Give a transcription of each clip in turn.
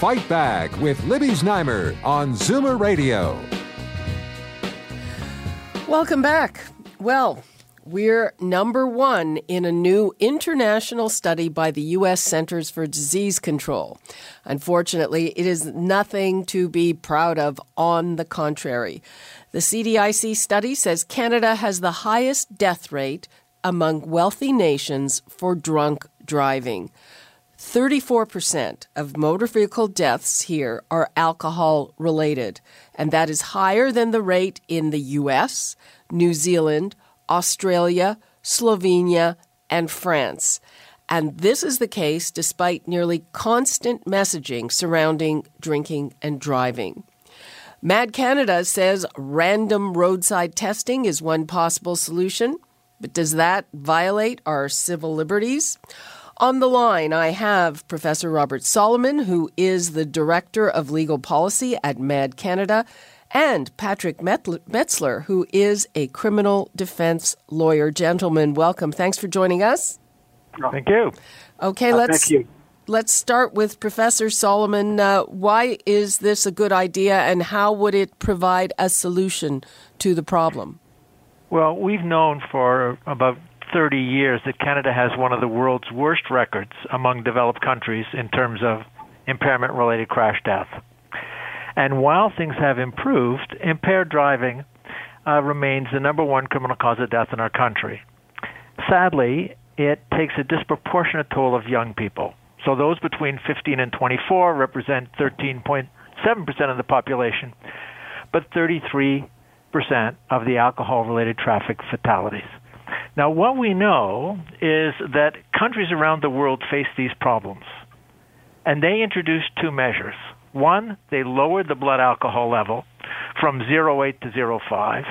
Fight Back with Libby Znaimer on Zoomer Radio. Welcome back. Well, we're number one in a new international study by the U.S. Centers for Disease Control. Unfortunately, it is nothing to be proud of, on the contrary. The CDIC study says Canada has the highest death rate among wealthy nations for drunk driving. 34% of motor vehicle deaths here are alcohol related, and that is higher than the rate in the US, New Zealand, Australia, Slovenia, and France. And this is the case despite nearly constant messaging surrounding drinking and driving. MADD Canada says random roadside testing is one possible solution, but does that violate our civil liberties? On the line, I have Professor Robert Solomon, who is the Director of Legal Policy at MADD Canada, and Patrick Metzler, who is a criminal defense lawyer. Gentlemen, welcome. Thanks for joining us. Thank you. Okay, uh, let's thank you. let's start with Professor Solomon. Uh, why is this a good idea, and how would it provide a solution to the problem? Well, we've known for about 30 years that Canada has one of the world's worst records among developed countries in terms of impairment related crash death. And while things have improved, impaired driving uh, remains the number one criminal cause of death in our country. Sadly, it takes a disproportionate toll of young people. So those between 15 and 24 represent 13.7% of the population, but 33% of the alcohol related traffic fatalities. Now, what we know is that countries around the world face these problems, and they introduced two measures. One, they lowered the blood alcohol level from 0.8 to 0.5,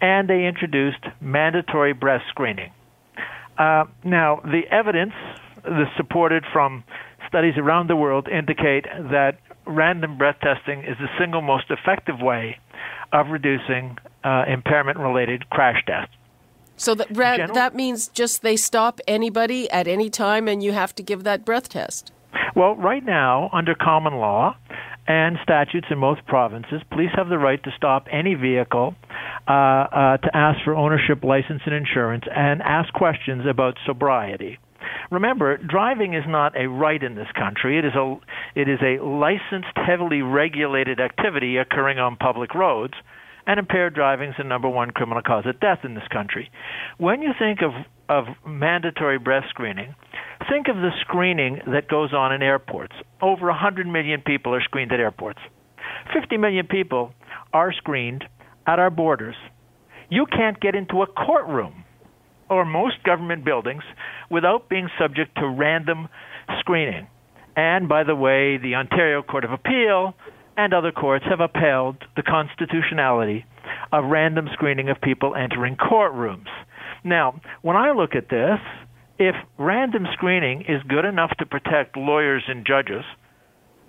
and they introduced mandatory breath screening. Uh, now, the evidence that's supported from studies around the world indicate that random breath testing is the single most effective way of reducing uh, impairment related crash deaths. So that General, that means just they stop anybody at any time, and you have to give that breath test. Well, right now, under common law and statutes in most provinces, police have the right to stop any vehicle uh, uh, to ask for ownership, license, and insurance, and ask questions about sobriety. Remember, driving is not a right in this country. It is a it is a licensed, heavily regulated activity occurring on public roads and impaired driving is the number one criminal cause of death in this country. When you think of, of mandatory breath screening, think of the screening that goes on in airports. Over 100 million people are screened at airports. 50 million people are screened at our borders. You can't get into a courtroom or most government buildings without being subject to random screening. And by the way, the Ontario Court of Appeal and other courts have upheld the constitutionality of random screening of people entering courtrooms. Now, when I look at this, if random screening is good enough to protect lawyers and judges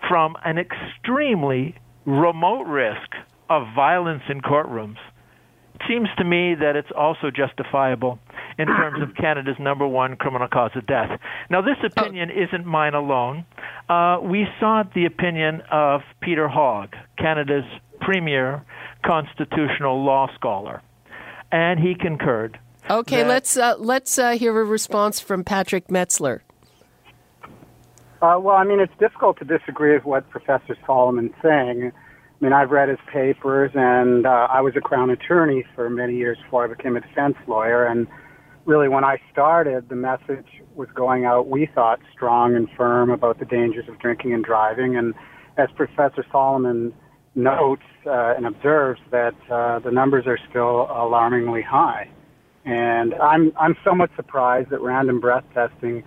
from an extremely remote risk of violence in courtrooms, it seems to me that it's also justifiable in terms of Canada's number one criminal cause of death. Now, this opinion isn't mine alone. Uh, we sought the opinion of Peter Hogg, Canada's premier constitutional law scholar, and he concurred. Okay, that, let's uh, let's uh, hear a response from Patrick Metzler. Uh, well, I mean, it's difficult to disagree with what Professor Solomon's saying. I mean, I've read his papers, and uh, I was a Crown attorney for many years before I became a defense lawyer. And really, when I started, the message was going out, we thought, strong and firm about the dangers of drinking and driving. And as Professor Solomon notes uh, and observes, that uh, the numbers are still alarmingly high. And I'm I'm somewhat surprised that random breath testing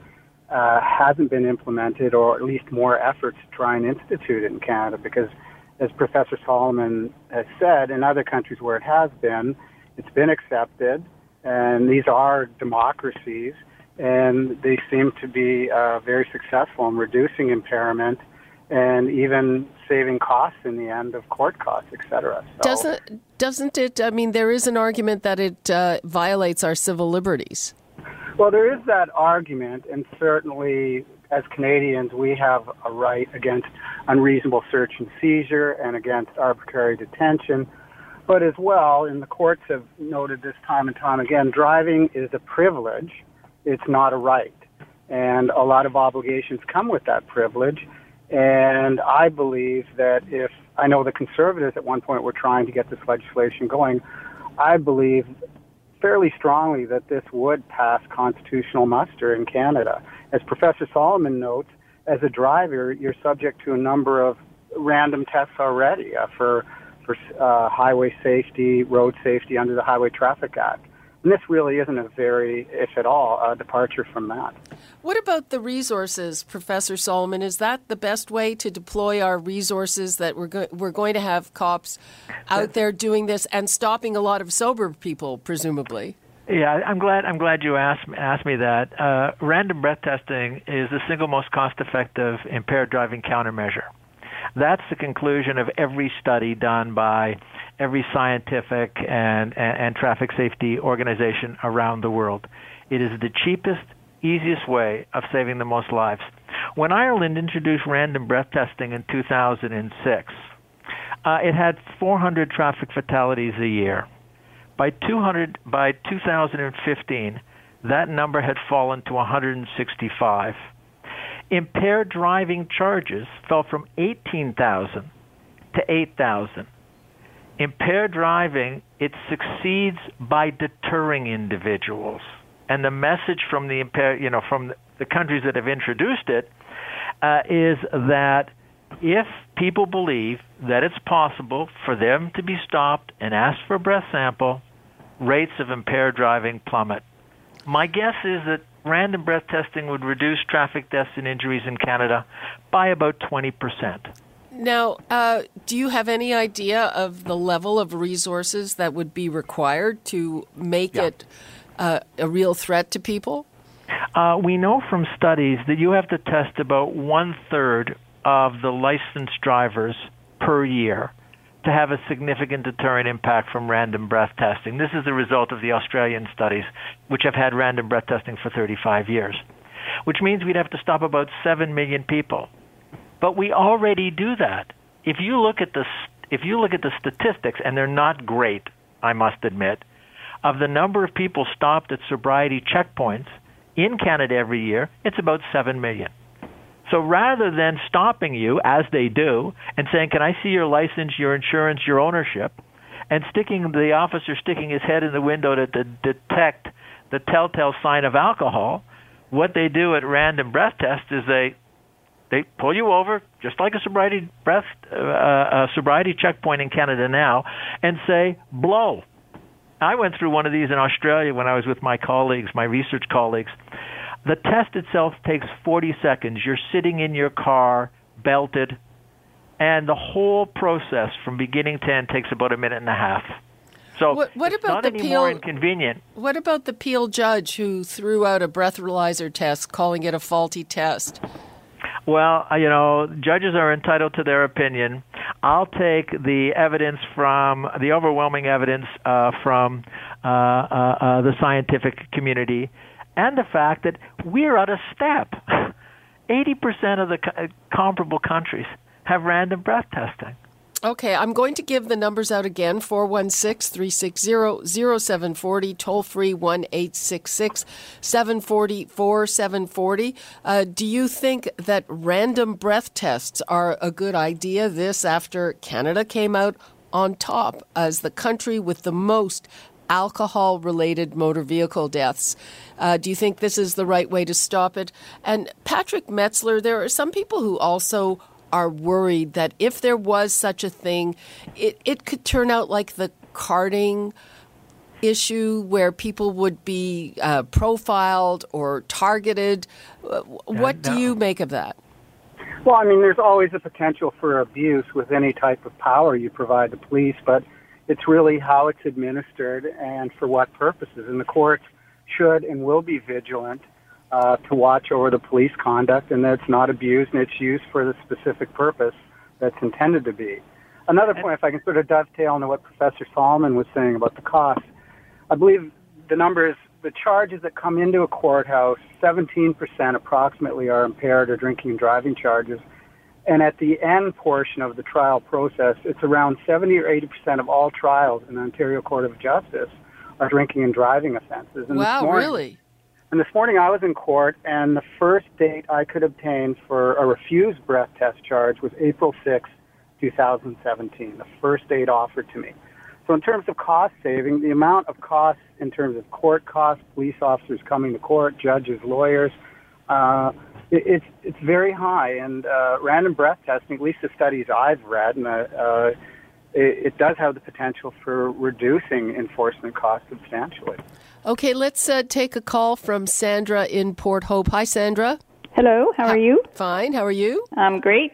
uh, hasn't been implemented, or at least more efforts to try and institute it in Canada. Because, as Professor Solomon has said, in other countries where it has been, it's been accepted, and these are democracies, and they seem to be uh, very successful in reducing impairment and even saving costs in the end of court costs, etc. So, doesn't doesn't it? I mean, there is an argument that it uh, violates our civil liberties. Well, there is that argument, and certainly as Canadians, we have a right against unreasonable search and seizure and against arbitrary detention. But as well, and the courts have noted this time and time again, driving is a privilege, it's not a right. And a lot of obligations come with that privilege. And I believe that if I know the conservatives at one point were trying to get this legislation going, I believe fairly strongly that this would pass constitutional muster in Canada. As Professor Solomon notes, as a driver, you're subject to a number of random tests already uh, for for uh, highway safety, road safety under the Highway Traffic Act. And this really isn't a very, if at all, a departure from that. What about the resources, Professor Solomon? Is that the best way to deploy our resources that we're, go- we're going to have cops out there doing this and stopping a lot of sober people, presumably? Yeah, I'm glad. I'm glad you asked asked me that. Uh, random breath testing is the single most cost-effective impaired driving countermeasure. That's the conclusion of every study done by every scientific and, and, and traffic safety organization around the world. It is the cheapest, easiest way of saving the most lives. When Ireland introduced random breath testing in 2006, uh, it had 400 traffic fatalities a year. By 200 by 2015, that number had fallen to 165. Impaired driving charges fell from 18,000 to 8,000 impaired driving, it succeeds by deterring individuals. And the message from the impaired, you know, from the countries that have introduced it, uh, is that if people believe that it's possible for them to be stopped and asked for a breath sample, rates of impaired driving plummet. My guess is that random breath testing would reduce traffic deaths and injuries in Canada by about 20 percent. Now, uh, do you have any idea of the level of resources that would be required to make yeah. it uh, a real threat to people? Uh, we know from studies that you have to test about one third of the licensed drivers per year to have a significant deterrent impact from random breath testing. This is the result of the Australian studies, which have had random breath testing for 35 years, which means we'd have to stop about 7 million people but we already do that. If you look at the if you look at the statistics, and they're not great, I must admit, of the number of people stopped at sobriety checkpoints in Canada every year, it's about seven million. So rather than stopping you, as they do, and saying, "Can I see your license, your insurance, your ownership," and sticking the officer sticking his head in the window to, to detect the telltale sign of alcohol, what they do at random breath tests is they they pull you over, just like a sobriety breath, uh, a sobriety checkpoint in Canada now, and say blow. I went through one of these in Australia when I was with my colleagues, my research colleagues. The test itself takes 40 seconds. You're sitting in your car, belted, and the whole process from beginning to end takes about a minute and a half. So what, what about the Peel, inconvenient. What about the Peel judge who threw out a breathalyzer test, calling it a faulty test? Well, uh, you know, judges are entitled to their opinion. I'll take the evidence from the overwhelming evidence uh, from uh, uh, uh the scientific community, and the fact that we're out of step. Eighty percent of the uh, comparable countries have random breath testing. Okay, I'm going to give the numbers out again 416 360 0740, toll free 1 866 740 4740. Uh, do you think that random breath tests are a good idea? This after Canada came out on top as the country with the most alcohol related motor vehicle deaths. Uh, do you think this is the right way to stop it? And Patrick Metzler, there are some people who also are worried that if there was such a thing, it, it could turn out like the carding issue where people would be uh, profiled or targeted? Uh, what do you make of that? Well, I mean, there's always a potential for abuse with any type of power you provide the police, but it's really how it's administered and for what purposes. And the courts should and will be vigilant uh, to watch over the police conduct and that it's not abused and it's used for the specific purpose that's intended to be. Another point, if I can sort of dovetail into what Professor Solomon was saying about the cost, I believe the numbers, the charges that come into a courthouse, 17% approximately are impaired or drinking and driving charges. And at the end portion of the trial process, it's around 70 or 80% of all trials in the Ontario Court of Justice are drinking and driving offenses. And wow, morning, really? And this morning I was in court, and the first date I could obtain for a refused breath test charge was April 6, 2017, the first date offered to me. So, in terms of cost saving, the amount of costs in terms of court costs, police officers coming to court, judges, lawyers, uh, it, it's it's very high. And uh, random breath testing, at least the studies I've read, and uh, uh, it, it does have the potential for reducing enforcement costs substantially. Okay, let's uh, take a call from Sandra in Port Hope. Hi, Sandra. Hello, how are you? Fine, how are you? I'm great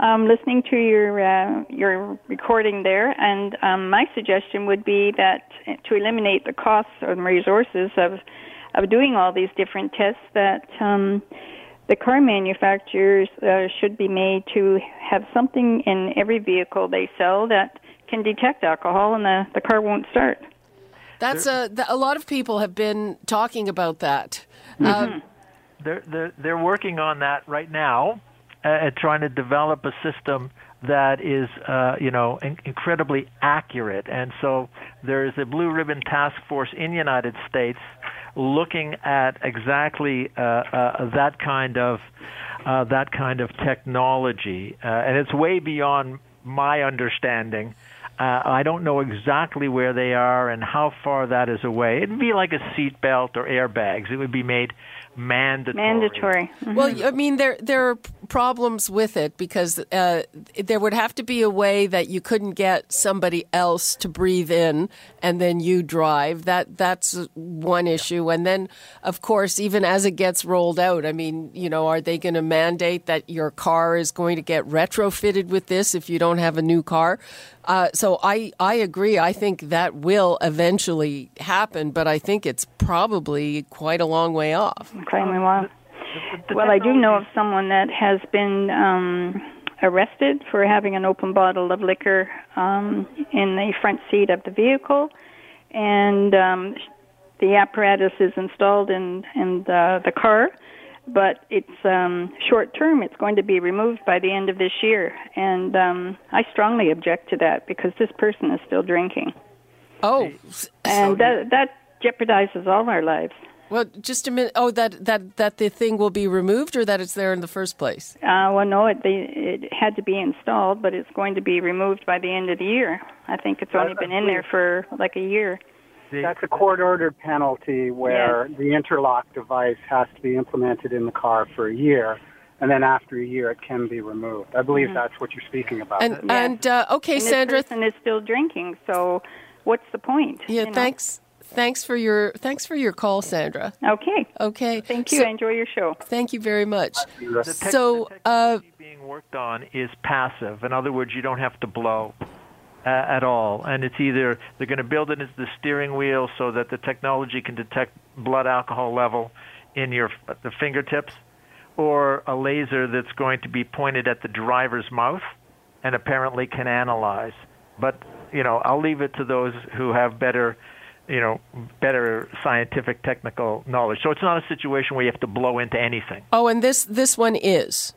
um, listening to your uh, your recording there, and um, my suggestion would be that to eliminate the costs and resources of of doing all these different tests, that um, the car manufacturers uh, should be made to have something in every vehicle they sell that can detect alcohol, and the the car won't start. That's a a lot of people have been talking about that. Mm-hmm. Um, they're, they're they're working on that right now at trying to develop a system that is, uh, you know, in- incredibly accurate. And so there is a blue ribbon task force in the United States looking at exactly uh, uh, that kind of uh, that kind of technology, uh, and it's way beyond my understanding. Uh, I don't know exactly where they are and how far that is away. It'd be like a seatbelt or airbags. It would be made mandatory. Mandatory. Mm-hmm. Well, I mean, there there are problems with it because uh, there would have to be a way that you couldn't get somebody else to breathe in and then you drive. That that's one issue. And then, of course, even as it gets rolled out, I mean, you know, are they going to mandate that your car is going to get retrofitted with this if you don't have a new car? Uh, so I, I agree. I think that will eventually happen, but I think it's probably quite a long way off. Extremely long. Well, I do know of someone that has been um, arrested for having an open bottle of liquor um, in the front seat of the vehicle, and um, the apparatus is installed in in the, the car but it's um, short term. It's going to be removed by the end of this year, and um, I strongly object to that because this person is still drinking. Oh, and that that jeopardizes all our lives. Well, just a minute. Oh, that that that the thing will be removed, or that it's there in the first place? Uh, well, no, it they, it had to be installed, but it's going to be removed by the end of the year. I think it's only been in there for like a year. That's a court ordered penalty where yes. the interlock device has to be implemented in the car for a year. And then after a year, it can be removed. I believe mm-hmm. that's what you're speaking about. And, yes. and uh, okay, and Sandra. This person is still drinking, so what's the point? Yeah, you know? Thanks. Thanks for your thanks for your call, Sandra. Okay. Okay. Thank you. So, Enjoy your show. Thank you very much. The te- so, the uh, being worked on is passive. In other words, you don't have to blow uh, at all. And it's either they're going to build it into the steering wheel so that the technology can detect blood alcohol level in your the fingertips, or a laser that's going to be pointed at the driver's mouth and apparently can analyze. But you know, I'll leave it to those who have better you know, better scientific technical knowledge. So it's not a situation where you have to blow into anything. Oh, and this this one is.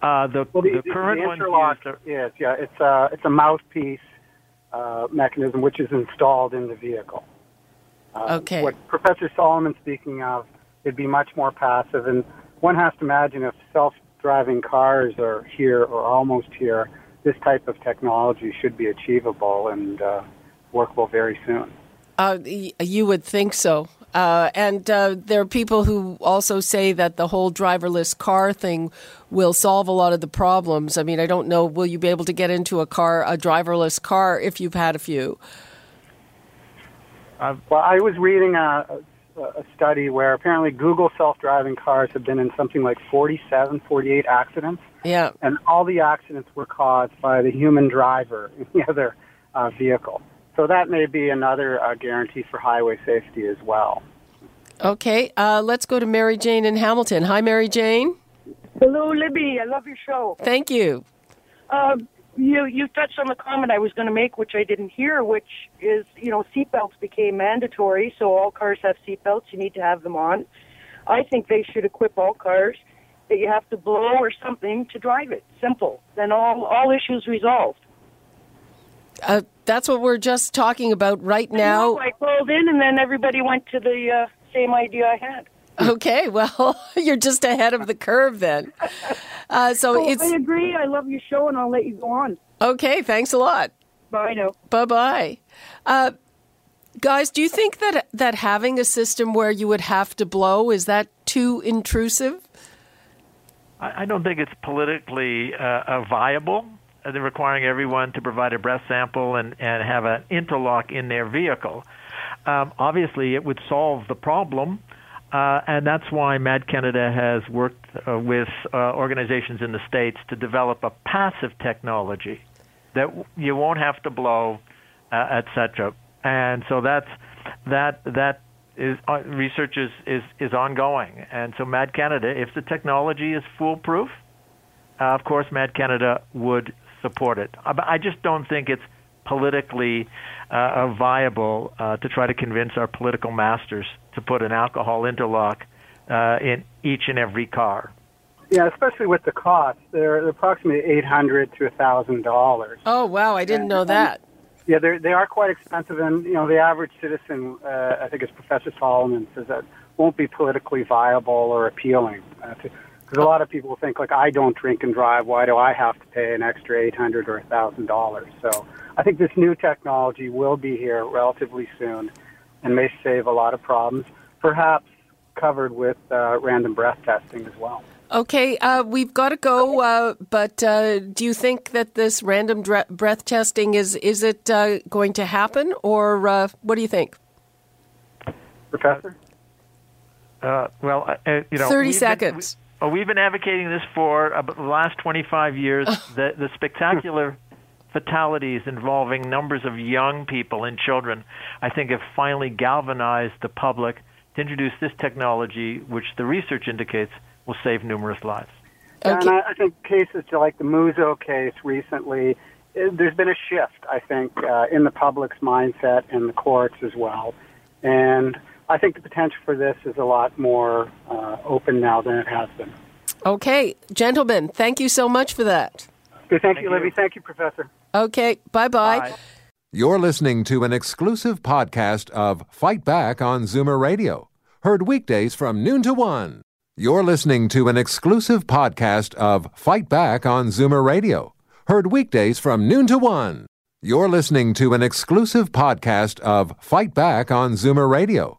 Uh, the, well, the, the current the one is yeah, it's a it's a mouthpiece uh, mechanism which is installed in the vehicle. Uh, okay. What Professor Solomon's speaking of, it'd be much more passive, and one has to imagine if self-driving cars are here or almost here, this type of technology should be achievable and uh, workable very soon. Uh, you would think so. Uh, and uh, there are people who also say that the whole driverless car thing will solve a lot of the problems. I mean, I don't know, will you be able to get into a car, a driverless car, if you've had a few? I've, well, I was reading a, a study where apparently Google self-driving cars have been in something like 47, 48 accidents. Yeah. And all the accidents were caused by the human driver in the other uh, vehicle. So that may be another uh, guarantee for highway safety as well. Okay, uh, let's go to Mary Jane in Hamilton. Hi, Mary Jane. Hello, Libby. I love your show. Thank you. Uh, you you touched on the comment I was going to make, which I didn't hear, which is you know seatbelts became mandatory, so all cars have seatbelts. You need to have them on. I think they should equip all cars that you have to blow or something to drive it. Simple. Then all all issues resolved. Uh, that's what we're just talking about right now. I, know, I called in, and then everybody went to the uh, same idea I had. Okay, well, you're just ahead of the curve then. Uh, so oh, it's. I agree. I love your show, and I'll let you go on. Okay, thanks a lot. Bye now. Bye bye. Uh, guys, do you think that that having a system where you would have to blow is that too intrusive? I, I don't think it's politically uh, viable. Uh, requiring everyone to provide a breath sample and, and have an interlock in their vehicle. Um, obviously, it would solve the problem uh, and that's why MADD Canada has worked uh, with uh, organizations in the states to develop a passive technology that you won't have to blow, uh, etc. And so that's that that is uh, research is, is is ongoing. And so MADD Canada, if the technology is foolproof, of course MADD Canada would support it. I just don't think it's politically uh, viable uh, to try to convince our political masters to put an alcohol interlock uh, in each and every car. Yeah, especially with the cost. They're approximately eight hundred to a thousand dollars. Oh wow, I didn't and, know that. Yeah, they they are quite expensive, and you know the average citizen, uh, I think, as Professor Solomon says, that won't be politically viable or appealing. Because a lot of people think like, I don't drink and drive. Why do I have to pay an extra eight hundred or a thousand dollars? So I think this new technology will be here relatively soon and may save a lot of problems, perhaps covered with uh, random breath testing as well. Okay, uh, we've got to go. Uh, but uh, do you think that this random dre- breath testing is is it uh, going to happen, or uh, what do you think, Professor? well, you know, thirty seconds. Been, we, have been advocating this for the last twenty five years. the the spectacular fatalities involving numbers of young people and children, I think have finally galvanized the public to introduce this technology, which the research indicates will save numerous lives. Okay. And I, I think cases like the Muzzo case recently, it, there's been a shift, I think, uh, in the public's mindset and the courts as well. And I think the potential for this is a lot more uh, open now than it has been. Okay, gentlemen, thank you so much for that. Okay, thank, thank you, Libby. Thank you, Professor. Okay, bye-bye. Bye. You're listening to an exclusive podcast of Fight Back on Zoomer Radio, heard weekdays from noon to one. You're listening to an exclusive podcast of Fight Back on Zoomer Radio, heard weekdays from noon to one. You're listening to an exclusive podcast of Fight Back on Zoomer Radio,